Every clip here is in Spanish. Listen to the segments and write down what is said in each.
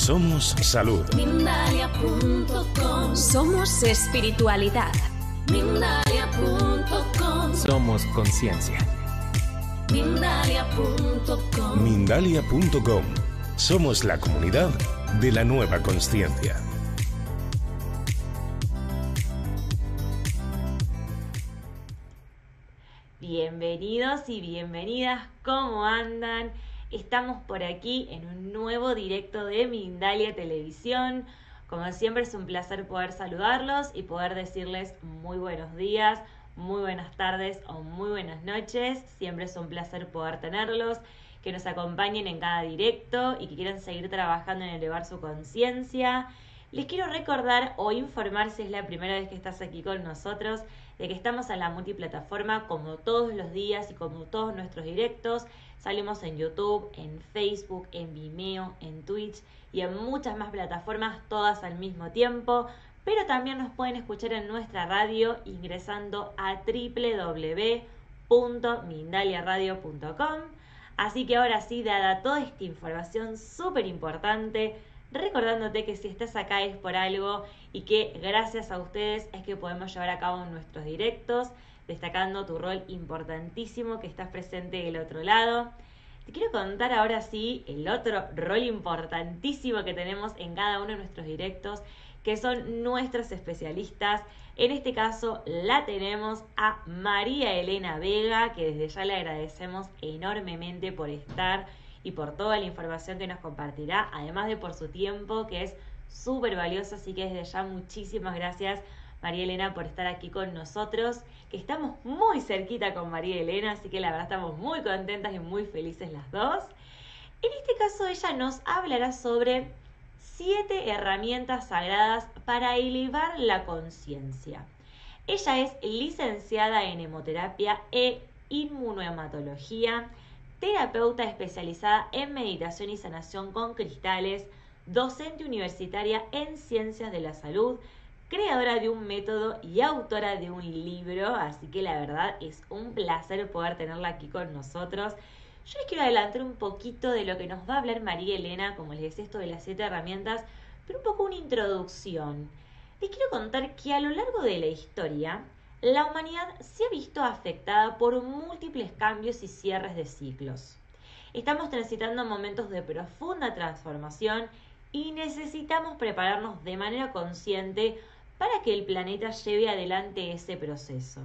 Somos salud. Mindalia.com Somos espiritualidad. Mindalia.com Somos conciencia. Mindalia.com Mindalia.com. Somos la comunidad de la nueva conciencia. Bienvenidos y bienvenidas, ¿cómo andan? Estamos por aquí en un nuevo directo de Mindalia Televisión. Como siempre es un placer poder saludarlos y poder decirles muy buenos días, muy buenas tardes o muy buenas noches. Siempre es un placer poder tenerlos, que nos acompañen en cada directo y que quieran seguir trabajando en elevar su conciencia. Les quiero recordar o informar si es la primera vez que estás aquí con nosotros de que estamos en la multiplataforma como todos los días y como todos nuestros directos. Salimos en YouTube, en Facebook, en Vimeo, en Twitch y en muchas más plataformas, todas al mismo tiempo. Pero también nos pueden escuchar en nuestra radio ingresando a www.mindaliaradio.com. Así que ahora sí, dada toda esta información súper importante, recordándote que si estás acá es por algo y que gracias a ustedes es que podemos llevar a cabo nuestros directos, destacando tu rol importantísimo que estás presente del otro lado. Te quiero contar ahora sí el otro rol importantísimo que tenemos en cada uno de nuestros directos, que son nuestras especialistas. En este caso la tenemos a María Elena Vega, que desde ya le agradecemos enormemente por estar y por toda la información que nos compartirá, además de por su tiempo, que es súper valioso. Así que desde ya muchísimas gracias, María Elena, por estar aquí con nosotros, que estamos muy cerquita con María Elena, así que la verdad estamos muy contentas y muy felices las dos. En este caso ella nos hablará sobre siete herramientas sagradas para elevar la conciencia. Ella es licenciada en hemoterapia e inmunohematología, terapeuta especializada en meditación y sanación con cristales, docente universitaria en ciencias de la salud, creadora de un método y autora de un libro, así que la verdad es un placer poder tenerla aquí con nosotros. Yo les quiero adelantar un poquito de lo que nos va a hablar María Elena, como les decía esto de las siete herramientas, pero un poco una introducción. Les quiero contar que a lo largo de la historia, la humanidad se ha visto afectada por múltiples cambios y cierres de ciclos. Estamos transitando momentos de profunda transformación y necesitamos prepararnos de manera consciente para que el planeta lleve adelante ese proceso.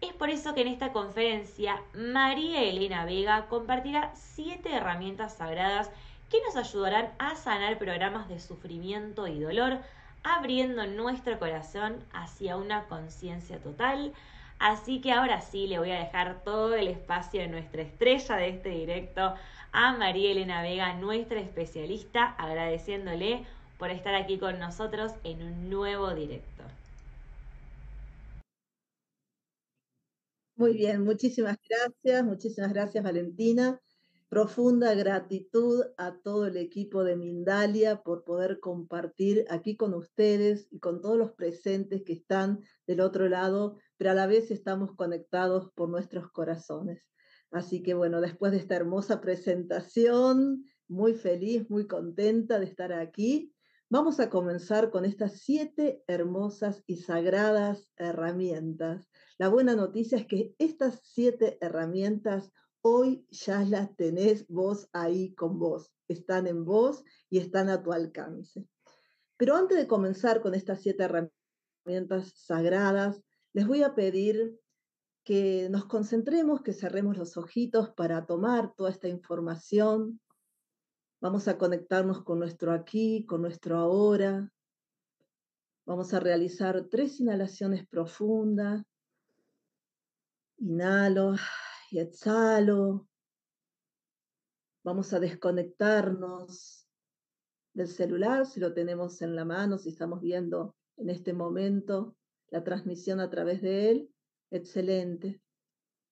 Es por eso que en esta conferencia María Elena Vega compartirá siete herramientas sagradas que nos ayudarán a sanar programas de sufrimiento y dolor abriendo nuestro corazón hacia una conciencia total. Así que ahora sí le voy a dejar todo el espacio de nuestra estrella de este directo a María Elena Vega, nuestra especialista, agradeciéndole por estar aquí con nosotros en un nuevo directo. Muy bien, muchísimas gracias, muchísimas gracias Valentina. Profunda gratitud a todo el equipo de Mindalia por poder compartir aquí con ustedes y con todos los presentes que están del otro lado, pero a la vez estamos conectados por nuestros corazones. Así que bueno, después de esta hermosa presentación, muy feliz, muy contenta de estar aquí, vamos a comenzar con estas siete hermosas y sagradas herramientas. La buena noticia es que estas siete herramientas hoy ya las tenés vos ahí con vos, están en vos y están a tu alcance. Pero antes de comenzar con estas siete herramientas sagradas, les voy a pedir que nos concentremos, que cerremos los ojitos para tomar toda esta información. Vamos a conectarnos con nuestro aquí, con nuestro ahora. Vamos a realizar tres inhalaciones profundas. Inhalo y exhalo. Vamos a desconectarnos del celular si lo tenemos en la mano, si estamos viendo en este momento la transmisión a través de él. Excelente.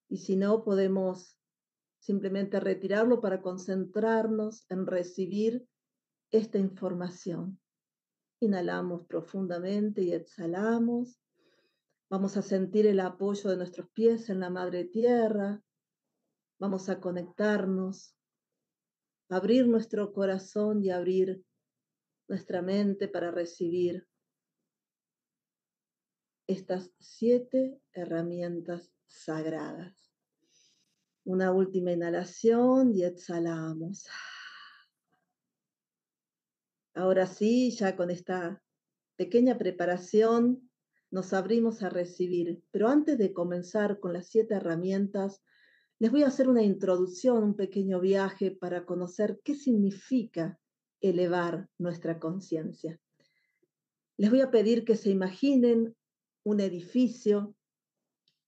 Y si no, podemos simplemente retirarlo para concentrarnos en recibir esta información. Inhalamos profundamente y exhalamos. Vamos a sentir el apoyo de nuestros pies en la madre tierra. Vamos a conectarnos, abrir nuestro corazón y abrir nuestra mente para recibir estas siete herramientas sagradas. Una última inhalación y exhalamos. Ahora sí, ya con esta pequeña preparación nos abrimos a recibir. Pero antes de comenzar con las siete herramientas, les voy a hacer una introducción, un pequeño viaje para conocer qué significa elevar nuestra conciencia. Les voy a pedir que se imaginen un edificio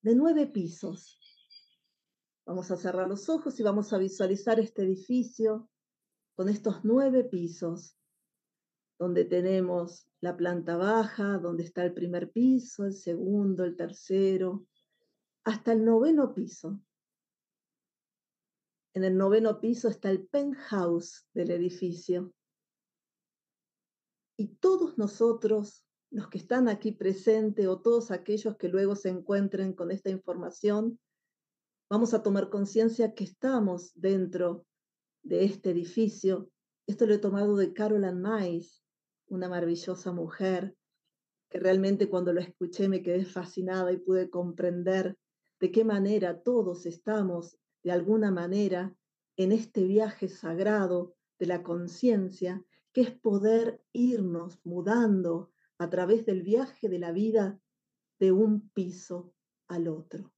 de nueve pisos. Vamos a cerrar los ojos y vamos a visualizar este edificio con estos nueve pisos, donde tenemos la planta baja, donde está el primer piso, el segundo, el tercero, hasta el noveno piso. En el noveno piso está el penthouse del edificio. Y todos nosotros los que están aquí presentes o todos aquellos que luego se encuentren con esta información, vamos a tomar conciencia que estamos dentro de este edificio. Esto lo he tomado de Caroline Mais, una maravillosa mujer, que realmente cuando lo escuché me quedé fascinada y pude comprender de qué manera todos estamos, de alguna manera, en este viaje sagrado de la conciencia, que es poder irnos mudando a través del viaje de la vida de un piso al otro.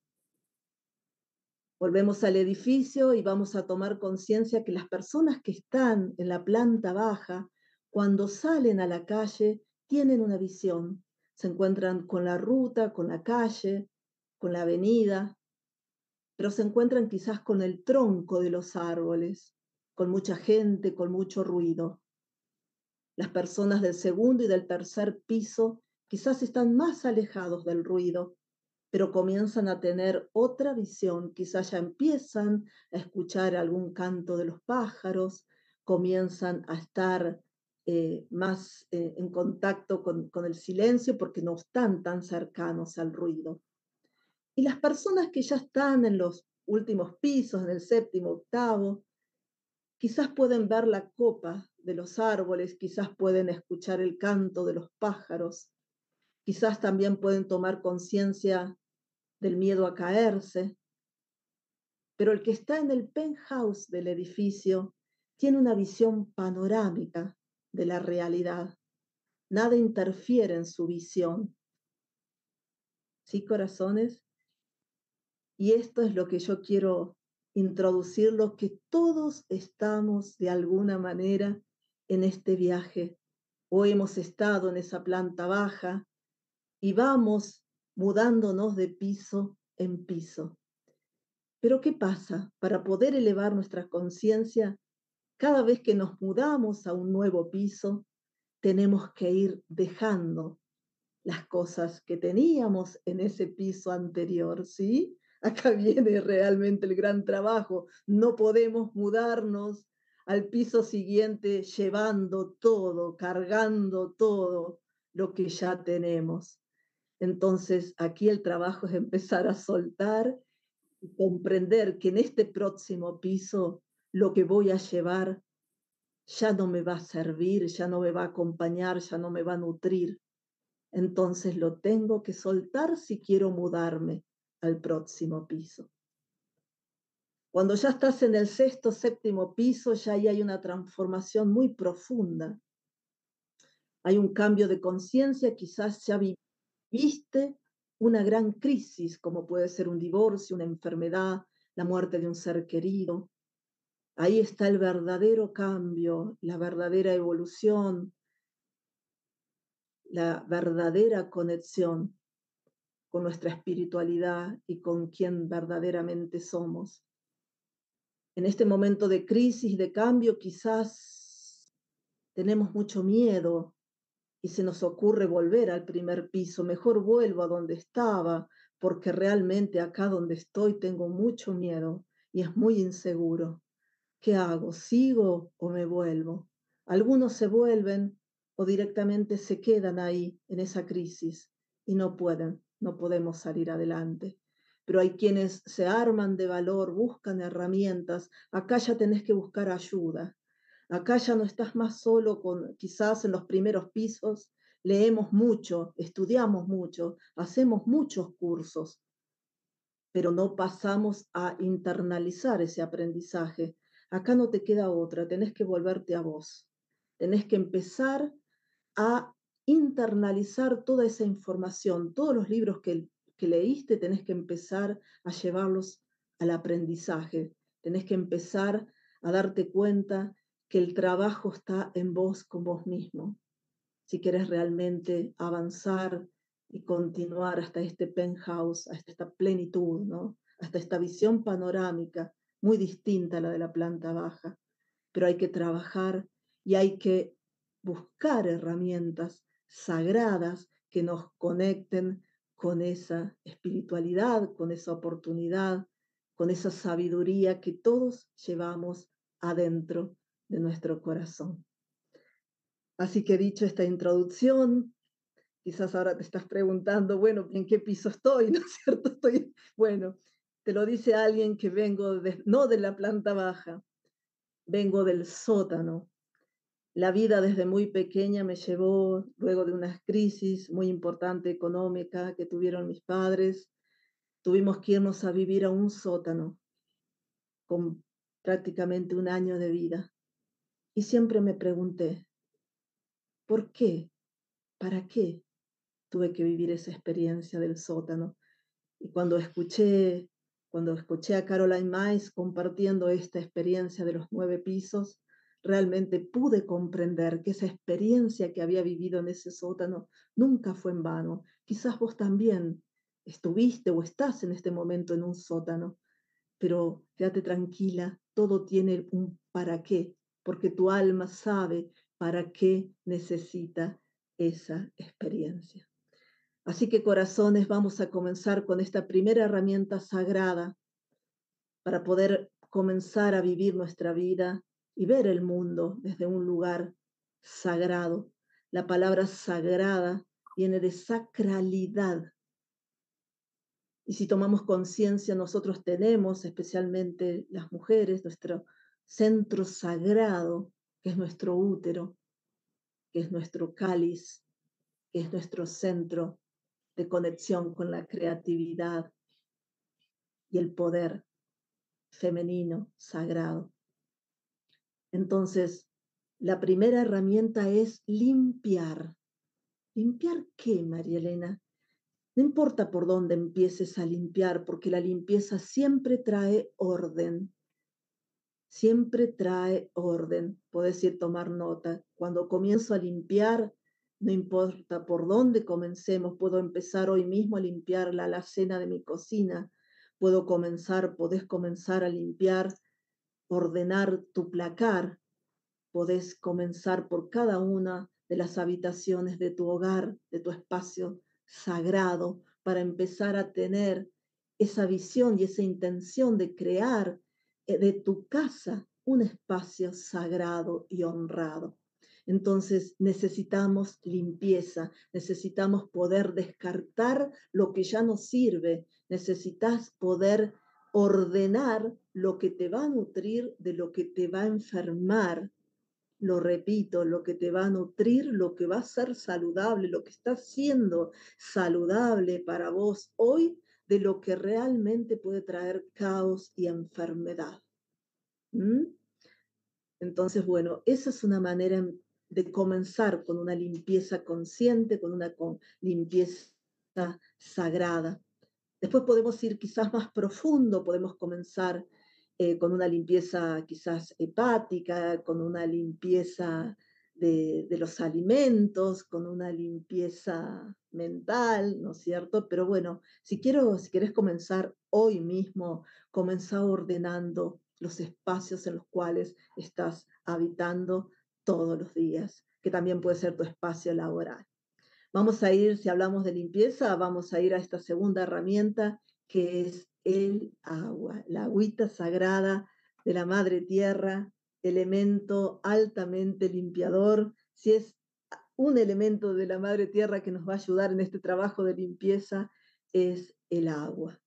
Volvemos al edificio y vamos a tomar conciencia que las personas que están en la planta baja, cuando salen a la calle, tienen una visión. Se encuentran con la ruta, con la calle, con la avenida, pero se encuentran quizás con el tronco de los árboles, con mucha gente, con mucho ruido. Las personas del segundo y del tercer piso quizás están más alejados del ruido, pero comienzan a tener otra visión, quizás ya empiezan a escuchar algún canto de los pájaros, comienzan a estar eh, más eh, en contacto con, con el silencio porque no están tan cercanos al ruido. Y las personas que ya están en los últimos pisos, en el séptimo, octavo, quizás pueden ver la copa de los árboles, quizás pueden escuchar el canto de los pájaros, quizás también pueden tomar conciencia del miedo a caerse, pero el que está en el penthouse del edificio tiene una visión panorámica de la realidad. Nada interfiere en su visión. ¿Sí, corazones? Y esto es lo que yo quiero introducirlo, que todos estamos de alguna manera en este viaje. Hoy hemos estado en esa planta baja y vamos mudándonos de piso en piso. Pero ¿qué pasa? Para poder elevar nuestra conciencia, cada vez que nos mudamos a un nuevo piso, tenemos que ir dejando las cosas que teníamos en ese piso anterior, ¿sí? Acá viene realmente el gran trabajo. No podemos mudarnos al piso siguiente llevando todo, cargando todo lo que ya tenemos. Entonces, aquí el trabajo es empezar a soltar y comprender que en este próximo piso lo que voy a llevar ya no me va a servir, ya no me va a acompañar, ya no me va a nutrir. Entonces lo tengo que soltar si quiero mudarme al próximo piso. Cuando ya estás en el sexto, séptimo piso, ya ahí hay una transformación muy profunda. Hay un cambio de conciencia, quizás ya viste una gran crisis, como puede ser un divorcio, una enfermedad, la muerte de un ser querido. Ahí está el verdadero cambio, la verdadera evolución, la verdadera conexión con nuestra espiritualidad y con quien verdaderamente somos en este momento de crisis, de cambio, quizás tenemos mucho miedo y se nos ocurre volver al primer piso. Mejor vuelvo a donde estaba, porque realmente acá donde estoy tengo mucho miedo y es muy inseguro. ¿Qué hago? ¿Sigo o me vuelvo? Algunos se vuelven o directamente se quedan ahí en esa crisis y no pueden, no podemos salir adelante pero hay quienes se arman de valor, buscan herramientas. Acá ya tenés que buscar ayuda. Acá ya no estás más solo con quizás en los primeros pisos, leemos mucho, estudiamos mucho, hacemos muchos cursos, pero no pasamos a internalizar ese aprendizaje. Acá no te queda otra, tenés que volverte a vos, tenés que empezar a internalizar toda esa información, todos los libros que, que leíste, tenés que empezar a llevarlos al aprendizaje, tenés que empezar a darte cuenta que el trabajo está en vos con vos mismo. Si quieres realmente avanzar y continuar hasta este penthouse, hasta esta plenitud, ¿no? hasta esta visión panorámica muy distinta a la de la planta baja. Pero hay que trabajar y hay que buscar herramientas sagradas que nos conecten con esa espiritualidad, con esa oportunidad, con esa sabiduría que todos llevamos adentro de nuestro corazón. Así que dicho esta introducción, quizás ahora te estás preguntando, bueno, ¿en qué piso estoy? ¿No es cierto? Estoy, bueno, te lo dice alguien que vengo de, no de la planta baja, vengo del sótano. La vida desde muy pequeña me llevó, luego de una crisis muy importante económica que tuvieron mis padres, tuvimos que irnos a vivir a un sótano con prácticamente un año de vida. Y siempre me pregunté, ¿por qué? ¿Para qué tuve que vivir esa experiencia del sótano? Y cuando escuché, cuando escuché a Caroline Mice compartiendo esta experiencia de los nueve pisos, realmente pude comprender que esa experiencia que había vivido en ese sótano nunca fue en vano. Quizás vos también estuviste o estás en este momento en un sótano, pero quédate tranquila, todo tiene un para qué porque tu alma sabe para qué necesita esa experiencia. Así que corazones, vamos a comenzar con esta primera herramienta sagrada para poder comenzar a vivir nuestra vida y ver el mundo desde un lugar sagrado. La palabra sagrada viene de sacralidad. Y si tomamos conciencia, nosotros tenemos, especialmente las mujeres, nuestro centro sagrado, que es nuestro útero, que es nuestro cáliz, que es nuestro centro de conexión con la creatividad y el poder femenino sagrado. Entonces, la primera herramienta es limpiar. ¿Limpiar qué, María Elena? No importa por dónde empieces a limpiar, porque la limpieza siempre trae orden siempre trae orden. Puedes ir tomar nota. Cuando comienzo a limpiar, no importa por dónde comencemos, puedo empezar hoy mismo a limpiar la alacena de mi cocina. Puedo comenzar, podés comenzar a limpiar, ordenar tu placar. Podés comenzar por cada una de las habitaciones de tu hogar, de tu espacio sagrado, para empezar a tener esa visión y esa intención de crear de tu casa un espacio sagrado y honrado. Entonces necesitamos limpieza, necesitamos poder descartar lo que ya no sirve, necesitas poder ordenar lo que te va a nutrir de lo que te va a enfermar. Lo repito, lo que te va a nutrir, lo que va a ser saludable, lo que está siendo saludable para vos hoy de lo que realmente puede traer caos y enfermedad. Entonces, bueno, esa es una manera de comenzar con una limpieza consciente, con una limpieza sagrada. Después podemos ir quizás más profundo, podemos comenzar eh, con una limpieza quizás hepática, con una limpieza de, los alimentos, con una limpieza mental, ¿no es cierto? Pero bueno, si, quiero, si quieres comenzar hoy mismo, comenzar ordenando los espacios en los cuales estás habitando todos los días, que también puede ser tu espacio laboral. Vamos a ir, si hablamos de limpieza, vamos a ir a esta segunda herramienta que es el agua, la agüita sagrada de la Madre Tierra, elemento altamente limpiador, si es un elemento de la Madre Tierra que nos va a ayudar en este trabajo de limpieza, es el agua.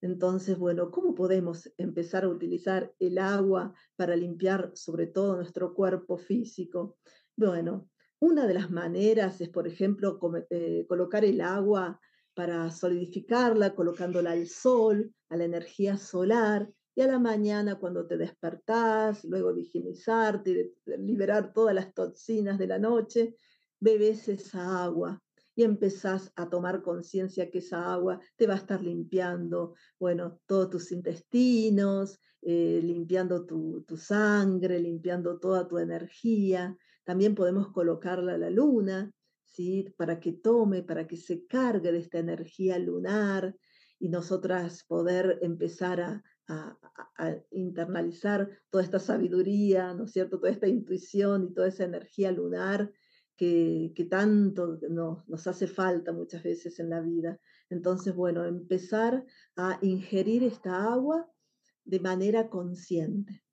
Entonces, bueno, ¿cómo podemos empezar a utilizar el agua para limpiar sobre todo nuestro cuerpo físico? Bueno, una de las maneras es, por ejemplo, eh, colocar el agua para solidificarla, colocándola al sol, a la energía solar, y a la mañana cuando te despertás, luego de higienizarte, liberar todas las toxinas de la noche, bebes esa agua y empezás a tomar conciencia que esa agua te va a estar limpiando, bueno, todos tus intestinos, eh, limpiando tu, tu, sangre, limpiando toda tu energía. También podemos colocarla a la luna, ¿sí? Para que tome, para que se cargue de esta energía lunar y nosotras poder empezar a, a, internalizar toda esta sabiduría, ¿no es cierto? Toda esta intuición y toda esa energía lunar que, tanto nos, nos, hace falta muchas veces en la vida. Entonces, bueno, empezar a ingerir esta agua de manera consciente.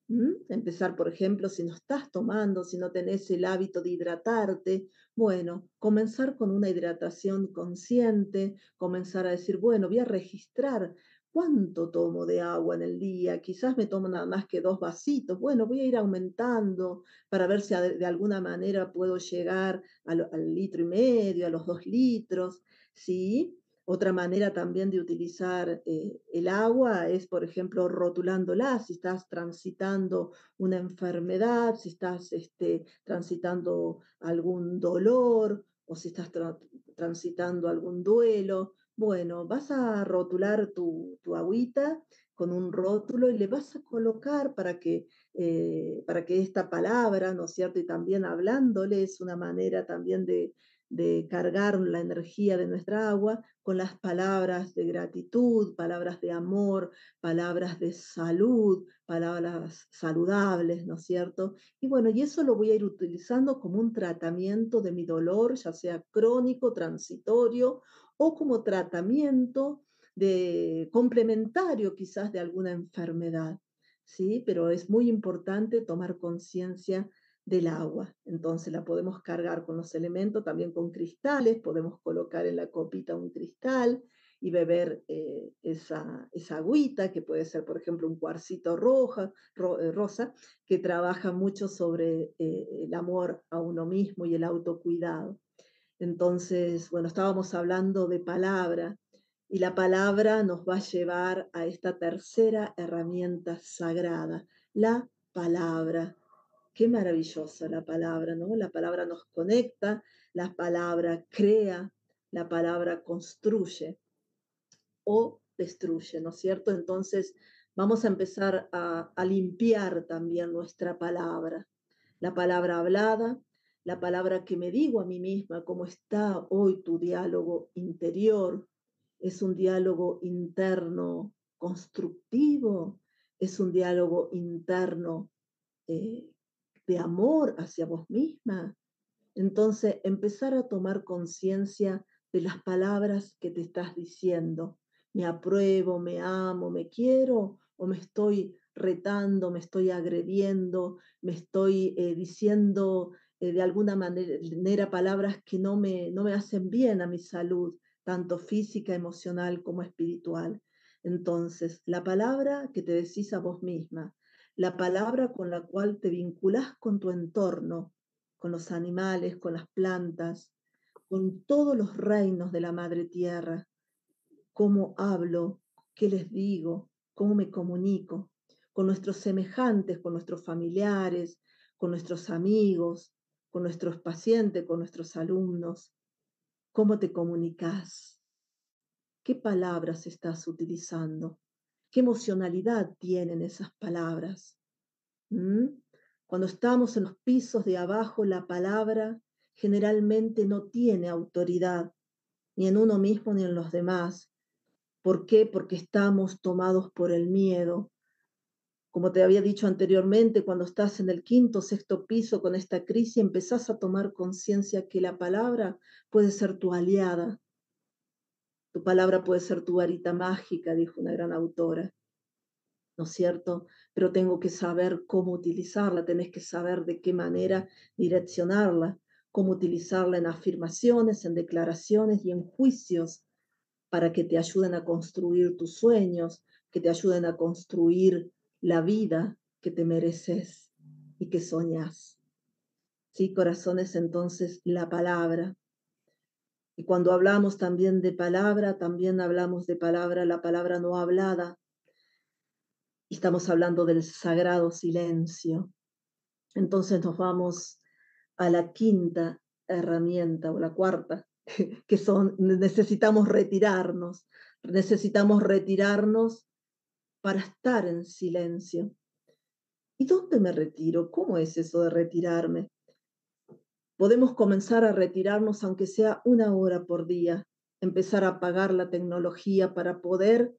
Empezar, por ejemplo, si no estás tomando, si no tenés el hábito de hidratarte, bueno, comenzar con una hidratación consciente, comenzar a decir, bueno, voy a registrar ¿Cuánto tomo de agua en el día? Quizás me tomo nada más que dos vasitos. Bueno, voy a ir aumentando para ver si de alguna manera puedo llegar al, litro y medio, a los dos litros. ¿sí? Otra manera también de utilizar eh, el agua es, por ejemplo, rotulándola. Si estás transitando una enfermedad, si estás este, transitando algún dolor o si estás transitando algún duelo, bueno, vas a rotular tu, tu agüita con un rótulo y le vas a colocar para que, eh, para que esta palabra, ¿no es cierto? Y también hablándole es una manera también de, de cargar la energía de nuestra agua con las palabras de gratitud, palabras de amor, palabras de salud, palabras saludables, ¿no es cierto? Y bueno, y eso lo voy a ir utilizando como un tratamiento de mi dolor, ya sea crónico, transitorio o como tratamiento de, complementario quizás de alguna enfermedad, ¿sí? Pero es muy importante tomar conciencia del agua. Entonces la podemos cargar con los elementos, también con cristales, podemos colocar en la copita un cristal y beber eh, esa, esa agüita, que puede ser, por ejemplo, un cuarcito roja, eh, rosa, que trabaja mucho sobre eh, el amor a uno mismo y el autocuidado. Entonces, bueno, estábamos hablando de palabra y la palabra nos va a llevar a esta tercera herramienta sagrada, la palabra. Qué maravillosa la palabra, ¿no? La palabra nos conecta, la palabra crea, la palabra construye o destruye, ¿no es cierto? Entonces, vamos a empezar a, limpiar también nuestra palabra. La palabra hablada, la palabra que me digo a mí misma, cómo está hoy tu diálogo interior. Es un diálogo interno constructivo, es un diálogo interno eh, de amor hacia vos misma. Entonces, empezar a tomar conciencia de las palabras que te estás diciendo. Me apruebo, me amo, me quiero o me estoy retando, me estoy agrediendo, me estoy eh, diciendo eh, de alguna manera palabras que no me, no me hacen bien a mi salud, tanto física, emocional como espiritual. Entonces, la palabra que te decís a vos misma, la palabra con la cual te vinculás con tu entorno, con los animales, con las plantas, con todos los reinos de la Madre Tierra, cómo hablo, qué les digo, cómo me comunico, con nuestros semejantes, con nuestros familiares, con nuestros amigos, con nuestros pacientes, con nuestros alumnos, cómo te comunicas, qué palabras estás utilizando, qué emocionalidad tienen esas palabras. ¿Mm? Cuando estamos en los pisos de abajo, la palabra generalmente no tiene autoridad, ni en uno mismo ni en los demás. ¿Por qué? Porque estamos tomados por el miedo, como te había dicho anteriormente, cuando estás en el quinto, sexto piso con esta crisis, empezás a tomar conciencia que la palabra puede ser tu aliada. Tu palabra puede ser tu varita mágica, dijo una gran autora. ¿No es cierto? Pero tengo que saber cómo utilizarla, tenés que saber de qué manera direccionarla, cómo utilizarla en afirmaciones, en declaraciones y en juicios para que te ayuden a construir tus sueños, que te ayuden a construir la vida que te mereces y que soñas. Sí, corazones, entonces la palabra. Y cuando hablamos también de palabra, también hablamos de palabra, la palabra no hablada. Y estamos hablando del sagrado silencio. Entonces nos vamos a la quinta herramienta o la cuarta, que son necesitamos retirarnos, necesitamos retirarnos para estar en silencio. ¿Y dónde me retiro? ¿Cómo es eso de retirarme? Podemos comenzar a retirarnos aunque sea una hora por día, empezar a apagar la tecnología para poder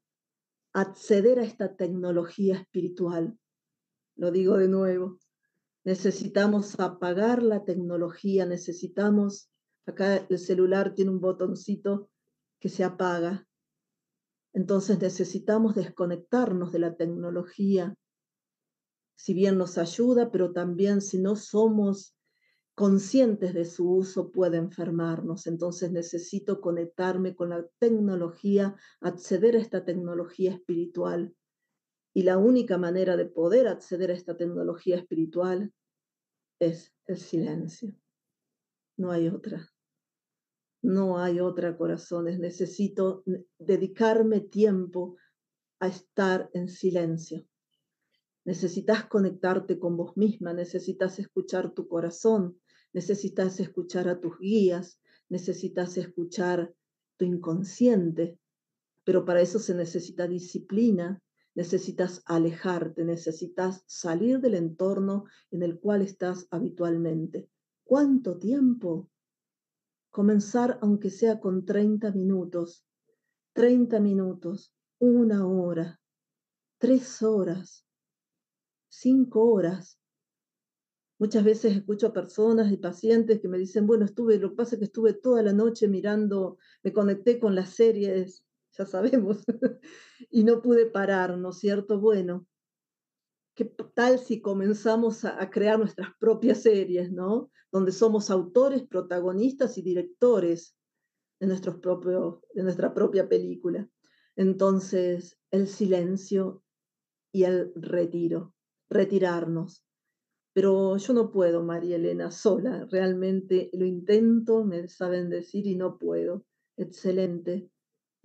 acceder a esta tecnología espiritual. Lo digo de nuevo, necesitamos apagar la tecnología, necesitamos, acá el celular tiene un botoncito que se apaga, entonces necesitamos desconectarnos de la tecnología, si bien nos ayuda, pero también si no somos conscientes de su uso puede enfermarnos. Entonces necesito conectarme con la tecnología, acceder a esta tecnología espiritual. Y la única manera de poder acceder a esta tecnología espiritual es el silencio. No hay otra. No hay otra, corazones. Necesito dedicarme tiempo a estar en silencio. Necesitas conectarte con vos misma, necesitas escuchar tu corazón, necesitas escuchar a tus guías, necesitas escuchar tu inconsciente, pero para eso se necesita disciplina, necesitas alejarte, necesitas salir del entorno en el cual estás habitualmente. ¿Cuánto tiempo? Comenzar aunque sea con 30 minutos, 30 minutos, una hora, tres horas, cinco horas. Muchas veces escucho a personas y pacientes que me dicen, bueno, estuve, lo que pasa es que estuve toda la noche mirando, me conecté con las series, ya sabemos, y no pude parar, ¿no es cierto? Bueno, ¿qué tal si comenzamos a, a, crear nuestras propias series, ¿no? Donde somos autores, protagonistas y directores de, nuestros propios, de nuestra propia película. Entonces, el silencio y el retiro retirarnos. Pero yo no puedo, María Elena, sola. Realmente lo intento, me saben decir, y no puedo. Excelente.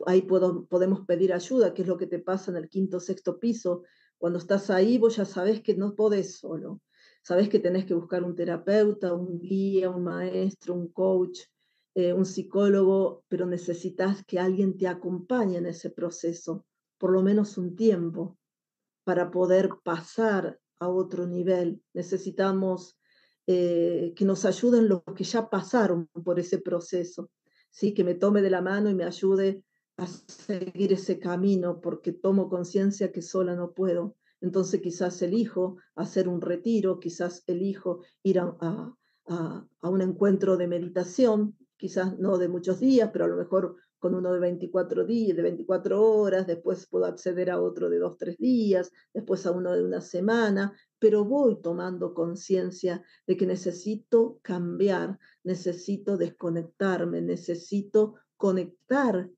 Ahí podemos pedir ayuda, que es lo que te pasa en el quinto, sexto piso. Cuando estás ahí, vos ya sabes que no podés solo. Sabes que tenés que buscar un terapeuta, un guía, un maestro, un coach, eh, un psicólogo, pero necesitas que alguien te acompañe en ese proceso, por lo menos un tiempo para poder pasar a otro nivel. Necesitamos eh, que nos ayuden los que ya pasaron por ese proceso, ¿sí? que me tome de la mano y me ayude a seguir ese camino, porque tomo conciencia que sola no puedo. Entonces quizás elijo hacer un retiro, quizás elijo ir a, a, a un encuentro de meditación, quizás no de muchos días, pero a lo mejor con uno de 24 días, de 24 horas, después puedo acceder a otro de 2, 3 días, después a uno de una semana, pero voy tomando conciencia de que necesito cambiar, necesito desconectarme, necesito conectar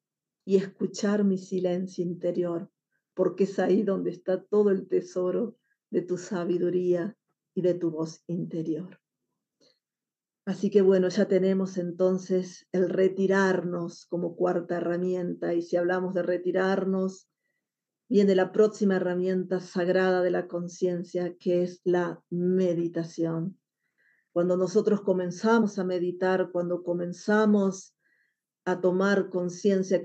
y escuchar mi silencio interior, porque es ahí donde está todo el tesoro de tu sabiduría y de tu voz interior. Así que bueno, ya tenemos entonces el retirarnos como cuarta herramienta y si hablamos de retirarnos, viene la próxima herramienta sagrada de la conciencia, que es la meditación. Cuando nosotros comenzamos a meditar, cuando comenzamos a tomar conciencia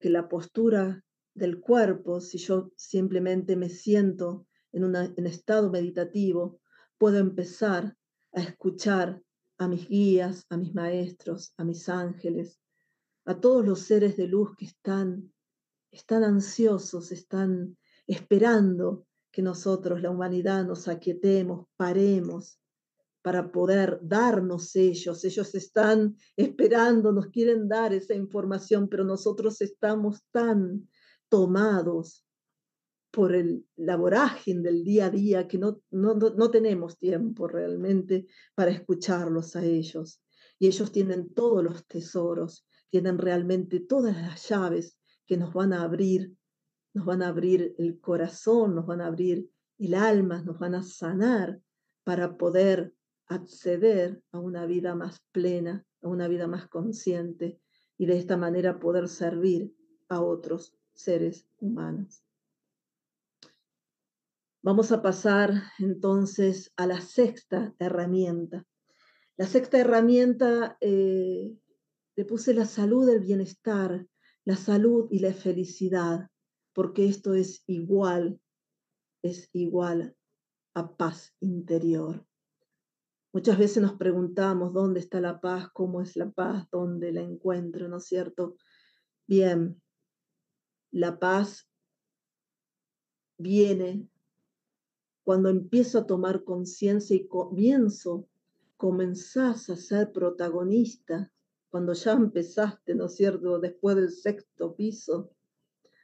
que la postura del cuerpo, si yo simplemente me siento en un en estado meditativo, puedo empezar a escuchar a mis guías, a mis maestros, a mis ángeles, a todos los seres de luz que están, están ansiosos, están esperando que nosotros, la humanidad, nos aquietemos, paremos para poder darnos ellos. Ellos están esperando, nos quieren dar esa información, pero nosotros estamos tan tomados por el, la del día a día que no, no, no tenemos tiempo realmente para escucharlos a ellos. Y ellos tienen todos los tesoros tienen realmente todas las llaves que nos van a abrir, nos van a abrir el corazón, nos van a abrir el alma, nos van a sanar para poder acceder a una vida más plena, a una vida más consciente y de esta manera poder servir a otros seres humanos. Vamos a pasar entonces a la sexta herramienta. La sexta herramienta eh, le puse la salud, el bienestar, la salud y la felicidad, porque esto es igual, es igual a paz interior. Muchas veces nos preguntamos dónde está la paz, cómo es la paz, dónde la encuentro, ¿no es cierto? Bien, la paz viene cuando empiezo a tomar conciencia y comienzo, comenzás a ser protagonista, cuando ya empezaste, ¿no es cierto?, después del sexto piso,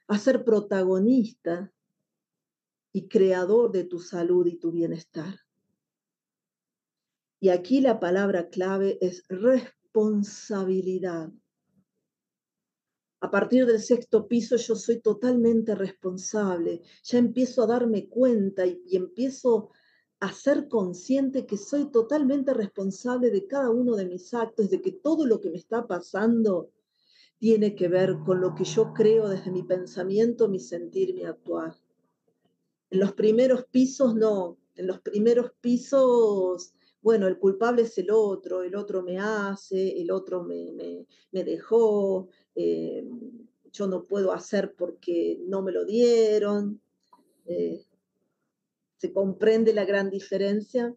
a ser protagonista y creador de tu salud y tu bienestar. Y aquí la palabra clave es responsabilidad. A partir del sexto piso yo soy totalmente responsable, ya empiezo a darme cuenta y, empiezo a ser consciente que soy totalmente responsable de cada uno de mis actos, de que todo lo que me está pasando tiene que ver con lo que yo creo desde mi pensamiento, mi sentir, mi actuar. En los primeros pisos no, en los primeros pisos bueno, el culpable es el otro, el otro me hace, el otro me, dejó, eh, yo no puedo hacer porque no me lo dieron. Eh, ¿Se comprende la gran diferencia?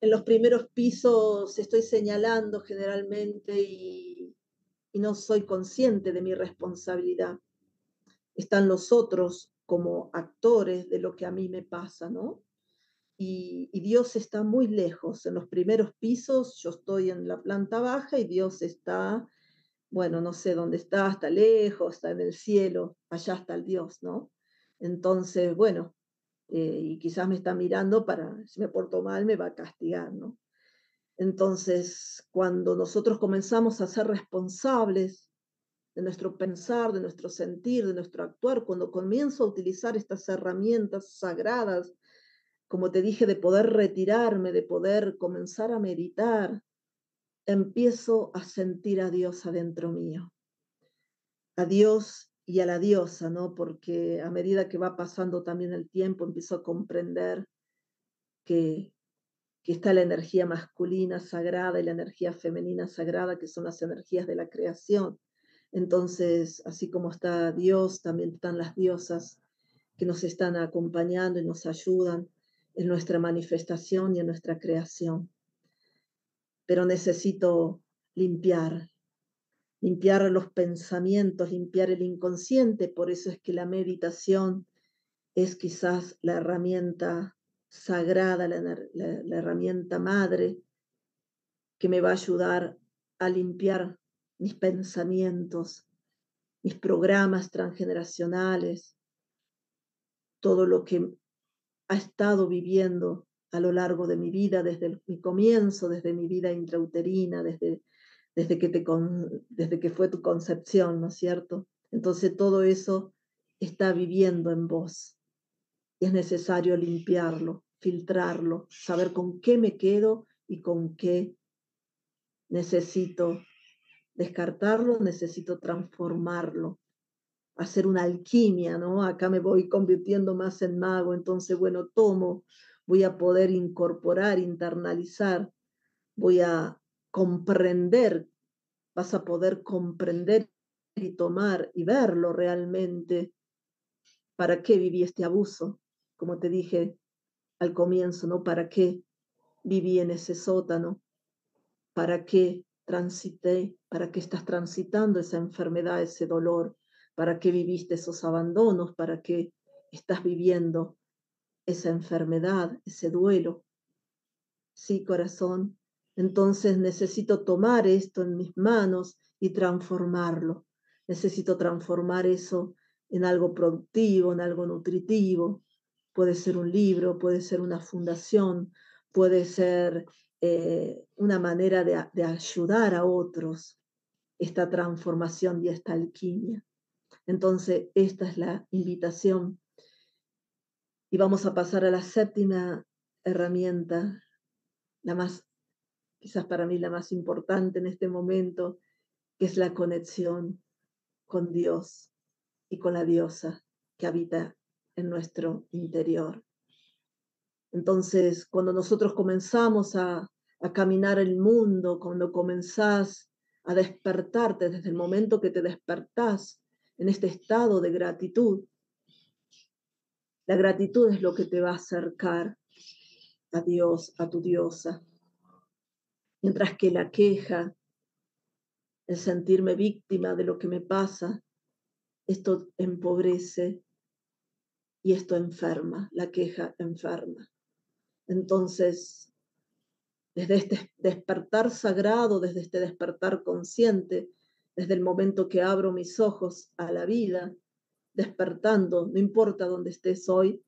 En los primeros pisos estoy señalando generalmente y, no soy consciente de mi responsabilidad. Están los otros como actores de lo que a mí me pasa, ¿no? y, Dios está muy lejos. En los primeros pisos yo estoy en la planta baja y Dios está, bueno, no sé dónde está, está lejos, está en el cielo, allá está el Dios, ¿no? Entonces, bueno, eh, y quizás me está mirando para, si me porto mal, me va a castigar, ¿no? Entonces, cuando nosotros comenzamos a ser responsables de nuestro pensar, de nuestro sentir, de nuestro actuar, cuando comienzo a utilizar estas herramientas sagradas como te dije, de poder retirarme, de poder comenzar a meditar, empiezo a sentir a Dios adentro mío. A Dios y a la diosa, ¿no? Porque a medida que va pasando también el tiempo, empiezo a comprender que, que está la energía masculina sagrada y la energía femenina sagrada, que son las energías de la creación. Entonces, así como está Dios, también están las diosas que nos están acompañando y nos ayudan en nuestra manifestación y en nuestra creación. Pero necesito limpiar, limpiar los pensamientos, limpiar el inconsciente. Por eso es que la meditación es quizás la herramienta sagrada, la, herramienta madre que me va a ayudar a limpiar mis pensamientos, mis programas transgeneracionales, todo lo que ha estado viviendo a lo largo de mi vida, desde mi comienzo, desde mi vida intrauterina, desde, desde, que te desde que fue tu concepción, ¿no es cierto? Entonces todo eso está viviendo en vos y es necesario limpiarlo, filtrarlo, saber con qué me quedo y con qué necesito descartarlo, necesito transformarlo hacer una alquimia, ¿no? Acá me voy convirtiendo más en mago, entonces, bueno, tomo, voy a poder incorporar, internalizar, voy a comprender, vas a poder comprender y tomar y verlo realmente. ¿Para qué viví este abuso? Como te dije al comienzo, ¿no? ¿Para qué viví en ese sótano? ¿Para qué transité? ¿Para qué estás transitando esa enfermedad, ese dolor? ¿Para qué viviste esos abandonos? ¿Para qué estás viviendo esa enfermedad, ese duelo? Sí, corazón. Entonces necesito tomar esto en mis manos y transformarlo. Necesito transformar eso en algo productivo, en algo nutritivo. Puede ser un libro, puede ser una fundación, puede ser eh, una manera de ayudar a otros, esta transformación y esta alquimia. Entonces, esta es la invitación. Y vamos a pasar a la séptima herramienta, la más, quizás para mí la más importante en este momento, que es la conexión con Dios y con la diosa que habita en nuestro interior. Entonces, cuando nosotros comenzamos a, a caminar el mundo, cuando comenzás a despertarte desde el momento que te despertás en este estado de gratitud, la gratitud es lo que te va a acercar a Dios, a tu diosa. Mientras que la queja, el sentirme víctima de lo que me pasa, esto empobrece y esto enferma, la queja enferma. Entonces, desde este despertar sagrado, desde este despertar consciente, desde el momento que abro mis ojos a la vida, despertando, no importa dónde estés hoy,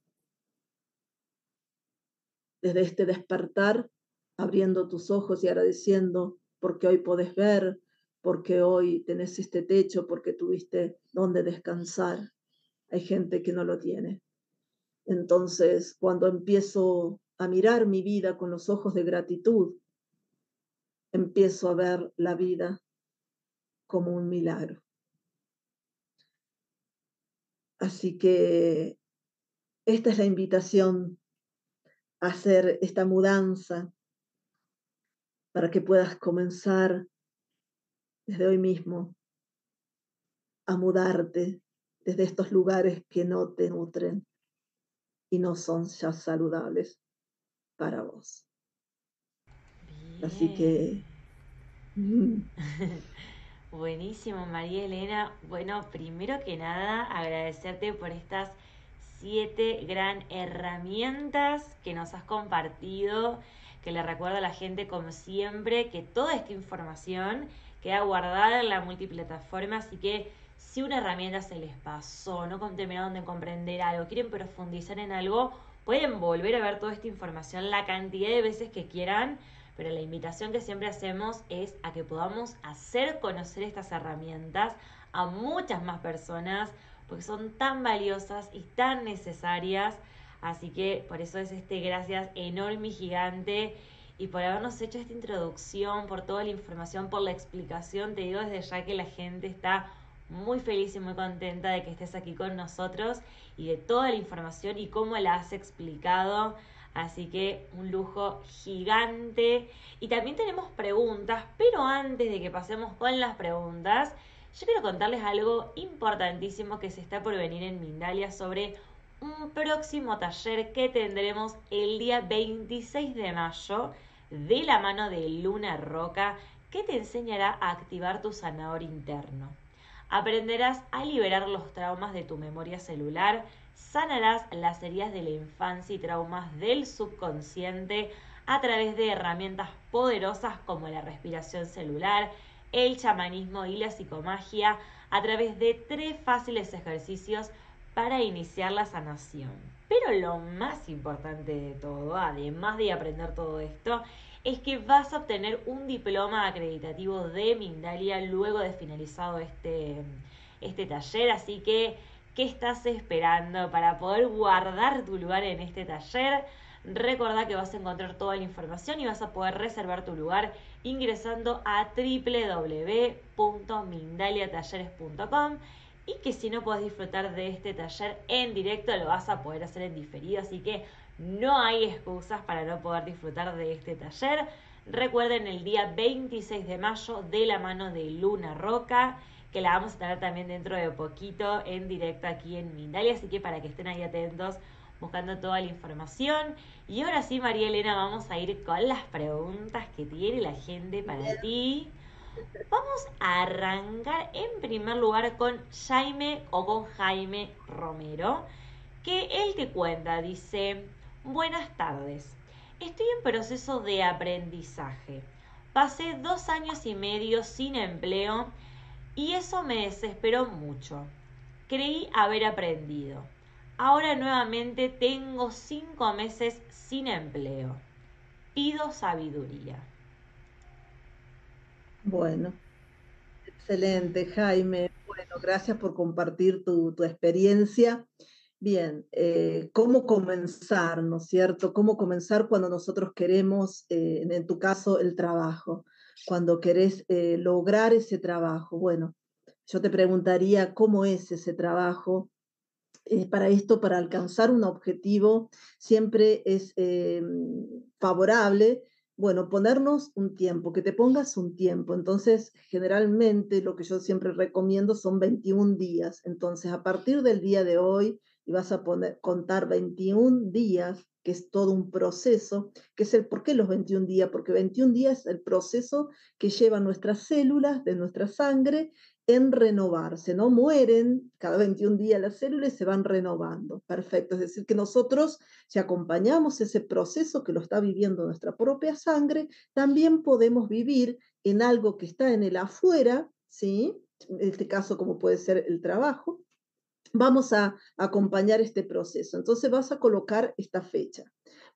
desde este despertar, abriendo tus ojos y agradeciendo porque hoy podés ver, porque hoy tenés este techo, porque tuviste donde descansar. Hay gente que no lo tiene. Entonces, cuando empiezo a mirar mi vida con los ojos de gratitud, empiezo a ver la vida como un milagro. Así que esta es la invitación a hacer esta mudanza para que puedas comenzar desde hoy mismo a mudarte desde estos lugares que no te nutren y no son ya saludables para vos. Así que... Buenísimo, María Elena. Bueno, primero que nada, agradecerte por estas siete gran herramientas que nos has compartido, que le recuerdo a la gente como siempre que toda esta información queda guardada en la multiplataforma, así que si una herramienta se les pasó, no terminaron de comprender algo, quieren profundizar en algo, Pueden volver a ver toda esta información la cantidad de veces que quieran, pero la invitación que siempre hacemos es a que podamos hacer conocer estas herramientas a muchas más personas, porque son tan valiosas y tan necesarias. Así que por eso es este gracias enorme y gigante y por habernos hecho esta introducción, por toda la información, por la explicación. Te digo desde ya que la gente está muy feliz y muy contenta de que estés aquí con nosotros y de toda la información y cómo la has explicado. Así que un lujo gigante. Y también tenemos preguntas, pero antes de que pasemos con las preguntas, yo quiero contarles algo importantísimo que se está por venir en Mindalia sobre un próximo taller que tendremos el día 26 de mayo de la mano de Luna Roca que te enseñará a activar tu sanador interno. Aprenderás a liberar los traumas de tu memoria celular, sanarás las heridas de la infancia y traumas del subconsciente a través de herramientas poderosas como la respiración celular, el chamanismo y la psicomagia a través de tres fáciles ejercicios para iniciar la sanación. Pero lo más importante de todo, además de aprender todo esto, es que vas a obtener un diploma acreditativo de Mindalia luego de finalizado este, este taller. Así que, ¿qué estás esperando para poder guardar tu lugar en este taller? Recordá que vas a encontrar toda la información y vas a poder reservar tu lugar ingresando a www.mindaliatalleres.com y que si no puedes disfrutar de este taller en directo lo vas a poder hacer en diferido, así que no hay excusas para no poder disfrutar de este taller. Recuerden el día 26 de mayo de la mano de Luna Roca, que la vamos a tener también dentro de poquito en directo aquí en Mindalia, así que para que estén ahí atentos buscando toda la información. Y ahora sí, María Elena, vamos a ir con las preguntas que tiene la gente para ti. Vamos a arrancar en primer lugar con Jaime o con Jaime Romero, que él te cuenta, dice, Buenas tardes. Estoy en proceso de aprendizaje. Pasé dos años y medio sin empleo y eso me desesperó mucho. Creí haber aprendido. Ahora nuevamente tengo cinco meses sin empleo. Pido sabiduría. Bueno, Excelente, Jaime. Bueno, gracias por compartir tu, experiencia. Bien, eh, ¿cómo comenzar, no es cierto? ¿Cómo comenzar cuando nosotros queremos, eh, en tu caso, el trabajo? Cuando querés eh, lograr ese trabajo. Bueno, yo te preguntaría cómo es ese trabajo. para esto, para alcanzar un objetivo, siempre es favorable bueno, ponernos un tiempo, que te pongas un tiempo. Entonces, generalmente lo que yo siempre recomiendo son 21 días. Entonces, a partir del día de hoy, y vas a poner, contar 21 días, que es todo un proceso, que es el por qué los 21 días, porque 21 días es el proceso que llevan nuestras células de nuestra sangre en renovarse, ¿no? Mueren cada 21 días las células y se van renovando. Perfecto. Es decir, que nosotros, si acompañamos ese proceso que lo está viviendo nuestra propia sangre, también podemos vivir en algo que está en el afuera, ¿sí? En este caso, como puede ser el trabajo. Vamos a acompañar este proceso. Entonces vas a colocar esta fecha.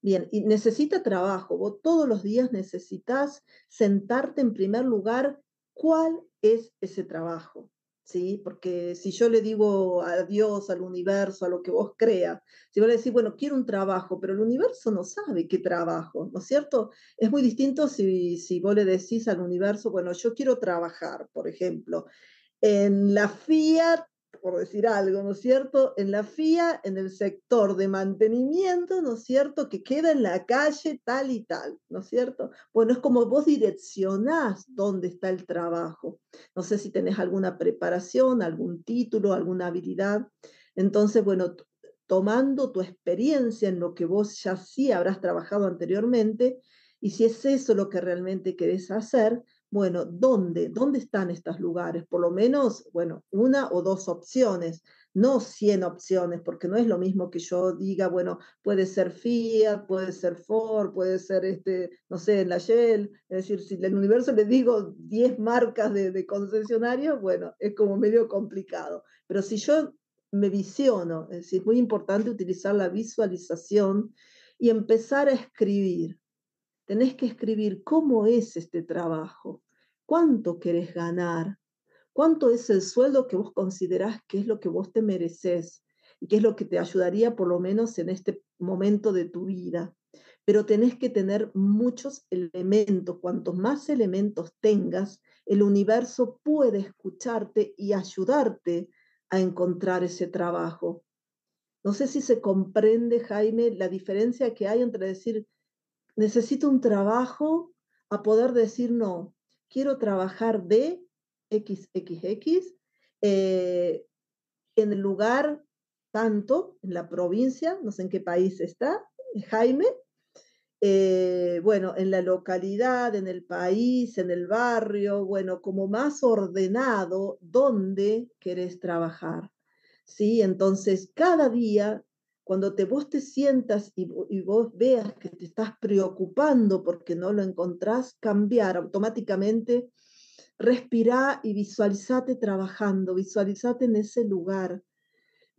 Bien, y necesita trabajo. Vos todos los días necesitas sentarte en primer lugar cuál es ese trabajo, ¿sí? Porque si yo le digo a Dios, al universo, a lo que vos creas, si vos le decís, bueno, quiero un trabajo, pero el universo no sabe qué trabajo, ¿no es cierto? Es muy distinto si, si vos le decís al universo, bueno, yo quiero trabajar, por ejemplo, en la Fiat por decir algo, ¿no es cierto? En la FIA, en el sector de mantenimiento, ¿no es cierto? Que queda en la calle tal y tal, ¿no es cierto? Bueno, es como vos direccionás dónde está el trabajo. No sé si tenés alguna preparación, algún título, alguna habilidad. Entonces, bueno, tomando tu experiencia en lo que vos ya sí habrás trabajado anteriormente, y si es eso lo que realmente querés hacer, bueno, ¿dónde? ¿Dónde están estos lugares? Por lo menos, bueno, una o dos opciones, no 100 opciones, porque no es lo mismo que yo diga, bueno, puede ser Fiat, puede ser Ford, puede ser, este, no sé, la Shell, es decir, si el universo le digo 10 marcas de, concesionarios, bueno, es como medio complicado. Pero si yo me visiono, es muy importante utilizar la visualización y empezar a escribir tenés que escribir cómo es este trabajo, cuánto querés ganar, cuánto es el sueldo que vos considerás que es lo que vos te mereces y que es lo que te ayudaría por lo menos en este momento de tu vida. Pero tenés que tener muchos elementos. Cuantos más elementos tengas, el universo puede escucharte y ayudarte a encontrar ese trabajo. No sé si se comprende, Jaime, la diferencia que hay entre decir, necesito un trabajo a poder decir no, quiero trabajar de XXX eh, en el lugar tanto, en la provincia, no sé en qué país está, Jaime, eh, bueno, en la localidad, en el país, en el barrio, bueno, como más ordenado, ¿dónde querés trabajar? ¿Sí? Entonces, cada día cuando te, vos te sientas y, vos veas que te estás preocupando porque no lo encontrás, cambiar automáticamente, respirá y visualizate trabajando, visualizate en ese lugar,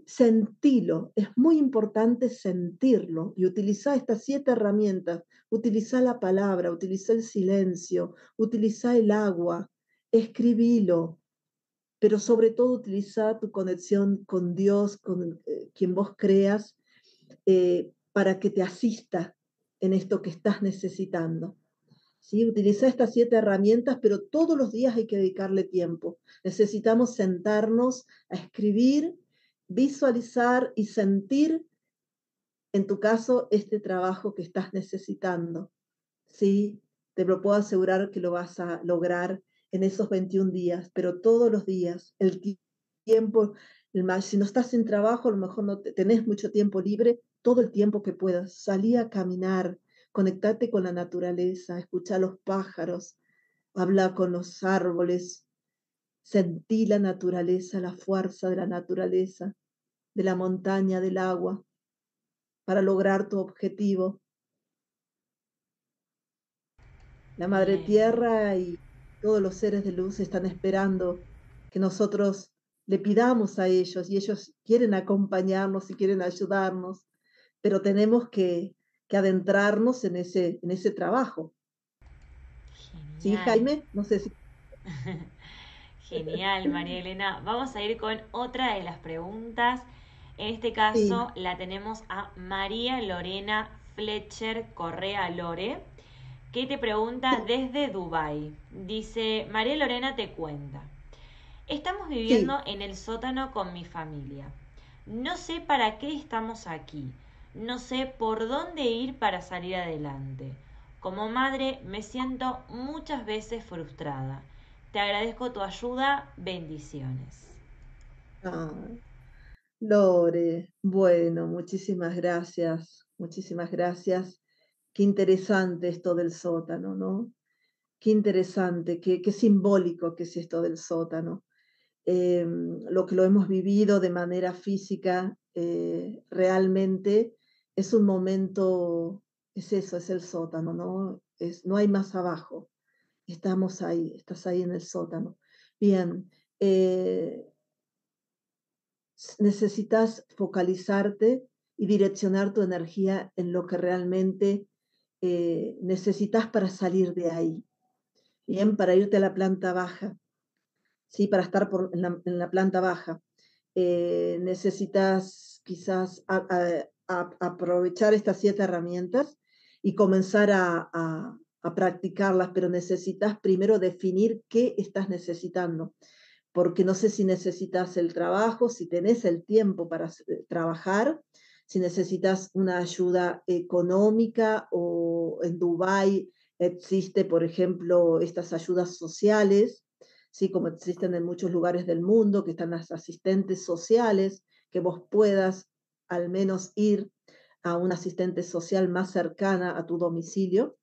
sentilo, es muy importante sentirlo y utilizar estas siete herramientas, utiliza la palabra, utiliza el silencio, utiliza el agua, escribilo, pero sobre todo utiliza tu conexión con Dios, con eh, quien vos creas, eh, para que te asista en esto que estás necesitando. ¿Sí? Utiliza estas siete herramientas, pero todos los días hay que dedicarle tiempo. Necesitamos sentarnos a escribir, visualizar y sentir, en tu caso, este trabajo que estás necesitando. ¿Sí? Te lo puedo asegurar que lo vas a lograr en esos 21 días, pero todos los días, el tiempo, el, si no estás en trabajo, a lo mejor no tenés mucho tiempo libre, todo el tiempo que puedas, salí a caminar, conectate con la naturaleza, escucha a los pájaros, habla con los árboles, sentí la naturaleza, la fuerza de la naturaleza, de la montaña, del agua, para lograr tu objetivo. La Madre Tierra y todos los seres de luz están esperando que nosotros le pidamos a ellos y ellos quieren acompañarnos y quieren ayudarnos, pero tenemos que, adentrarnos en ese, en ese trabajo. ¿Sí, Jaime? No sé si... Genial, María Elena. Vamos a ir con otra de las preguntas. En este caso la tenemos a María Lorena Fletcher Correa Lore, que te pregunta desde Dubai. Dice, María Lorena te cuenta. Estamos viviendo en el sótano con mi familia. No sé para qué estamos aquí. No sé por dónde ir para salir adelante. Como madre me siento muchas veces frustrada. Te agradezco tu ayuda. Bendiciones. Lore, bueno, muchísimas gracias. Muchísimas gracias. Qué interesante esto del sótano, ¿no? Qué interesante, qué, simbólico que es esto del sótano. Em, lo que lo hemos vivido de manera física, eh, realmente es un momento, es eso, es el sótano, ¿no? Es, no hay más abajo. Estamos ahí, estás ahí en el sótano. Bien, eh, necesitas focalizarte y direccionar tu energía en lo que realmente eh, necesitas para salir de ahí. Bien, para irte a la planta baja. ¿sí? para estar por, en, la, planta baja. Eh, necesitas quizás aprovechar estas siete herramientas y comenzar a, practicarlas, pero necesitas primero definir qué estás necesitando, porque no sé si necesitas el trabajo, si tenés el tiempo para eh, trabajar, si necesitas una ayuda económica o en Dubái existe, por ejemplo, estas ayudas sociales ¿sí? como existen en muchos lugares del mundo, que están las asistentes sociales, que vos puedas al menos ir a un asistente social más cercana a tu domicilio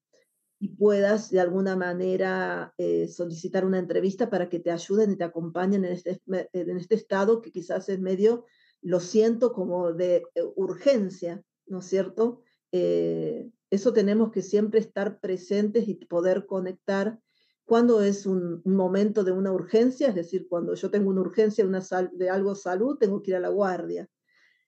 y puedas de alguna manera eh, solicitar una entrevista para que te ayuden y te acompañen en este, en este estado que quizás es medio, lo siento, como de eh, urgencia, ¿no es cierto? Eh, eso tenemos que siempre estar presentes y poder conectar cuando es un, momento de una urgencia, es decir, cuando yo tengo una urgencia una de algo salud, tengo que ir a la guardia.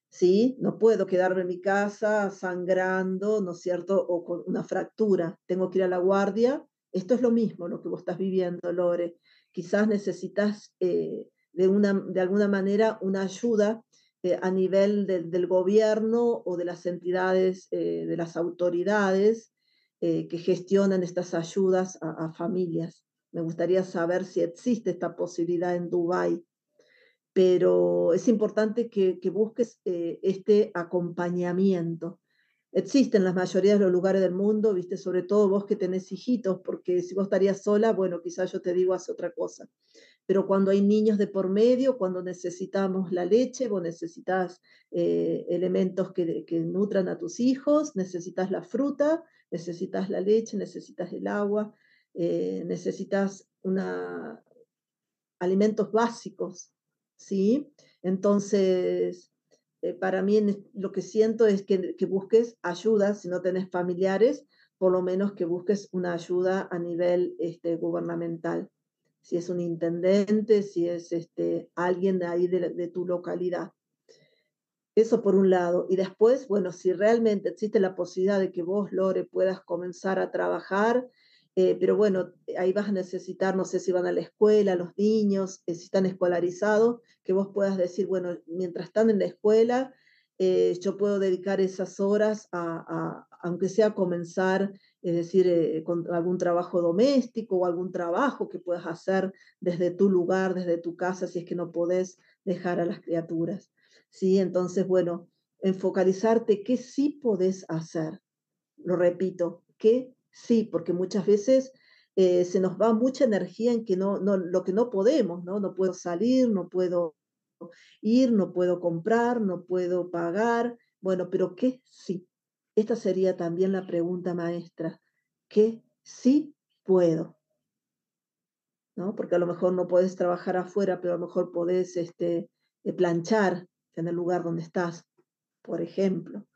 ¿Sí? No puedo quedarme en mi casa sangrando, ¿no es cierto? O con una fractura. Tengo que ir a la guardia. Esto es lo mismo, lo que vos estás viviendo, Lore. Quizás necesitas eh, de, una, de alguna manera una ayuda eh, a nivel del gobierno o de las entidades, eh, de las autoridades, eh, que gestionan estas ayudas a, familias. Me gustaría saber si existe esta posibilidad en Dubái, pero es importante que, busques este acompañamiento. Existe en la mayoría de los lugares del mundo, viste, sobre todo vos que tenés hijitos, porque si vos estarías sola, bueno, quizás yo te digo hace otra cosa. Pero cuando hay niños de por medio, cuando necesitamos la leche, vos necesitas eh, elementos que, nutran a tus hijos, necesitas la fruta, necesitas la leche, necesitas el agua, eh, necesitas una, alimentos básicos, ¿sí? Entonces, eh, para mí lo que siento es que, busques ayuda, si no tenés familiares, por lo menos que busques una ayuda a nivel este, gubernamental, si es un intendente, si es este, alguien de ahí de tu localidad. Eso por un lado. Y después, bueno, si realmente existe la posibilidad de que vos, Lore, puedas comenzar a trabajar, eh, pero bueno, ahí vas a necesitar, no sé si van a la escuela, los niños, eh, si están escolarizados, que vos puedas decir, bueno, mientras están en la escuela, eh, yo puedo dedicar esas horas a, aunque sea comenzar, es decir, con algún trabajo doméstico o algún trabajo que puedas hacer desde tu lugar, desde tu casa, si es que no podés dejar a las criaturas. ¿sí? Entonces, bueno, enfocalizarte qué sí podés hacer. Lo repito, qué sí, porque muchas veces eh, se nos va mucha energía en que no, no, lo que no podemos, ¿no? No puedo salir, no puedo ir, no puedo comprar, no puedo pagar. Bueno, pero ¿qué sí? Esta sería también la pregunta maestra. ¿Qué sí puedo? ¿No? Porque a lo mejor no puedes trabajar afuera, pero a lo mejor podés este, eh, planchar, en el lugar donde estás, por ejemplo.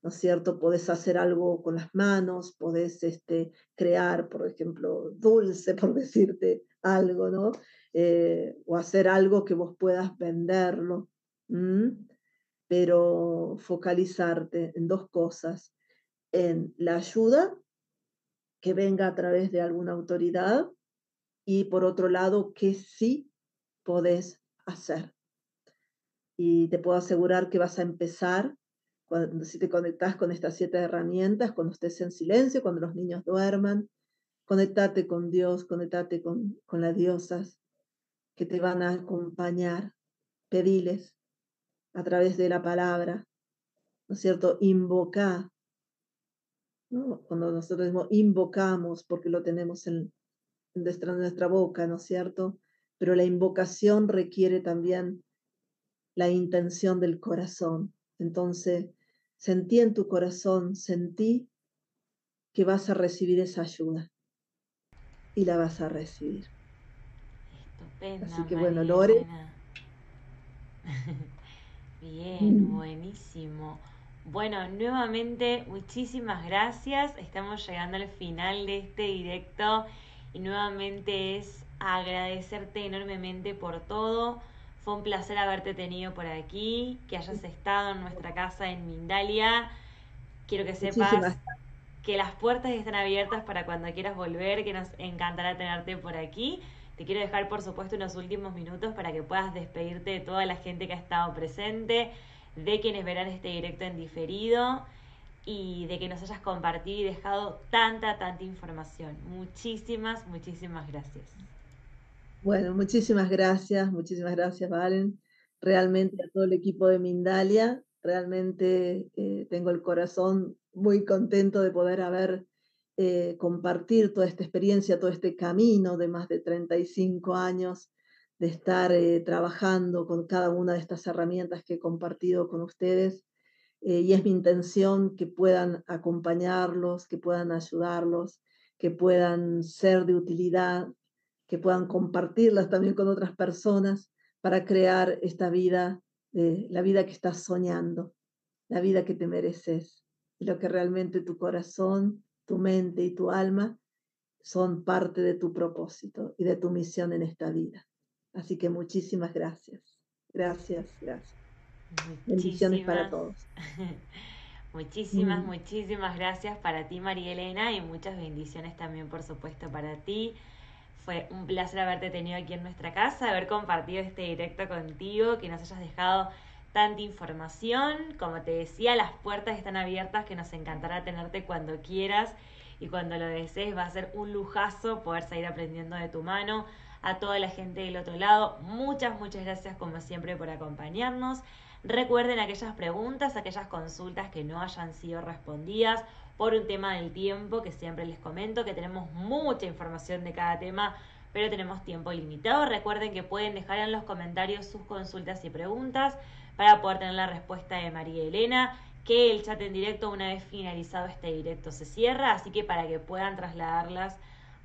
¿No es cierto? Podés hacer algo con las manos, podés este, crear, por ejemplo, dulce, por decirte algo, ¿no? Eh, o hacer algo que vos puedas venderlo. Pero focalizarte en dos cosas, en la ayuda que venga a través de alguna autoridad y por otro lado, que sí podés hacer. Y te puedo asegurar que vas a empezar cuando, si te conectas con estas siete herramientas, cuando estés en silencio, cuando los niños duerman, conectate con Dios, conectate con, con las diosas que te van a acompañar, pediles a través de la palabra, ¿no es cierto? Invoca, cuando nosotros invocamos, porque lo tenemos en, en nuestra boca, ¿no es cierto? Pero la invocación requiere también la intención del corazón. Entonces, Sentí en tu corazón, sentí que vas a recibir esa ayuda y la vas a recibir. Estupendo. Así que bueno, Lore. Bien, mm. buenísimo. Bueno, nuevamente muchísimas gracias. Estamos llegando al final de este directo y nuevamente es agradecerte enormemente por todo fue un placer haberte tenido por aquí, que hayas estado en nuestra casa en Mindalia. Quiero que sepas que las puertas están abiertas para cuando quieras volver, que nos encantará tenerte por aquí. Te quiero dejar, por supuesto, unos últimos minutos para que puedas despedirte de toda la gente que ha estado presente, de quienes verán este directo en diferido y de que nos hayas compartido y dejado tanta, tanta información. Muchísimas, muchísimas gracias. Bueno, muchísimas gracias, muchísimas gracias, Valen. Realmente a todo el equipo de Mindalia, realmente eh, tengo el corazón muy contento de poder haber eh, compartir toda esta experiencia, todo este camino de más de 35 años de estar eh, trabajando con cada una de estas herramientas que he compartido con ustedes. y es mi intención que puedan acompañarlos, que puedan ayudarlos, que puedan ser de utilidad que puedan compartirlas también con otras personas para crear esta vida, la vida que estás soñando, la vida que te mereces, lo que realmente tu corazón, tu mente y tu alma son parte de tu propósito y de tu misión en esta vida. Así que muchísimas gracias. Gracias, gracias. Bendiciones para todos. Muchísimas, mm. muchísimas gracias para ti, María Elena, y muchas bendiciones también, por supuesto, para ti. Fue un placer haberte tenido aquí en nuestra casa, haber compartido este directo contigo, que nos hayas dejado tanta información. Como te decía, las puertas están abiertas, que nos encantará tenerte cuando quieras y cuando lo desees. Va a ser un lujazo poder seguir aprendiendo de tu mano. A toda la gente del otro lado, muchas, muchas gracias como siempre por acompañarnos. Recuerden aquellas preguntas, aquellas consultas que no hayan sido respondidas por un tema del tiempo, que siempre les comento que tenemos mucha información de cada tema, pero tenemos tiempo limitado. Recuerden que pueden dejar en los comentarios sus consultas y preguntas para poder tener la respuesta de María Elena, que el chat en directo una vez finalizado este directo se cierra, así que para que puedan trasladarlas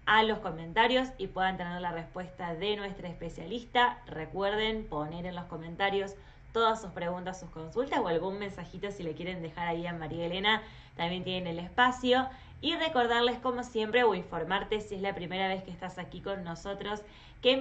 a los comentarios y puedan tener la respuesta de nuestra especialista, recuerden poner en los comentarios todas sus preguntas, sus consultas o algún mensajito si le quieren dejar ahí a María Elena, también tienen el espacio. Y recordarles como siempre o informarte si es la primera vez que estás aquí con nosotros que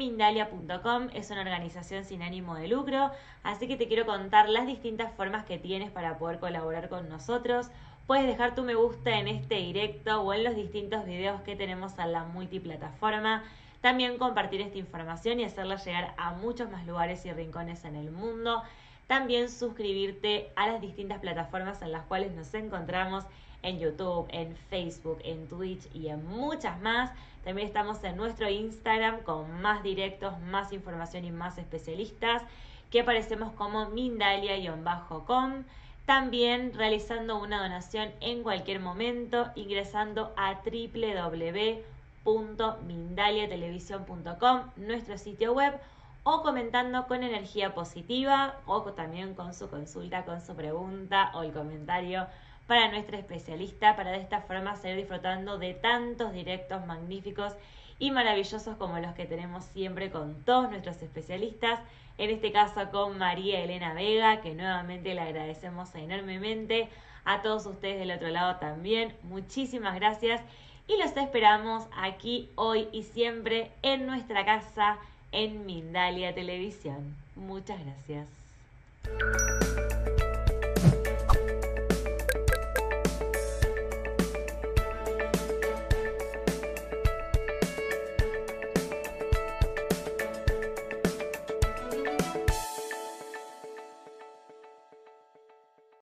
es una organización sin ánimo de lucro, así que te quiero contar las distintas formas que tienes para poder colaborar con nosotros. Puedes dejar tu me gusta en este directo o en los distintos videos que tenemos en la multiplataforma. También compartir esta información y hacerla llegar a muchos más lugares y rincones en el mundo. También suscribirte a las distintas plataformas en las cuales nos encontramos en YouTube, en Facebook, en Twitch y en muchas más. También estamos en nuestro Instagram con más directos, más información y más especialistas que aparecemos como Mindalia-com. También realizando una donación en cualquier momento ingresando a www.mindaliatelevisión.com, nuestro sitio web o comentando con energía positiva o también con su consulta, con su pregunta o el comentario para nuestra especialista para de esta forma seguir disfrutando de tantos directos magníficos y maravillosos como los que tenemos siempre con todos nuestros especialistas, en este caso con María Elena Vega, que nuevamente le agradecemos enormemente, a todos ustedes del otro lado también, muchísimas gracias y los esperamos aquí hoy y siempre en nuestra casa en Mindalia Televisión. Muchas gracias.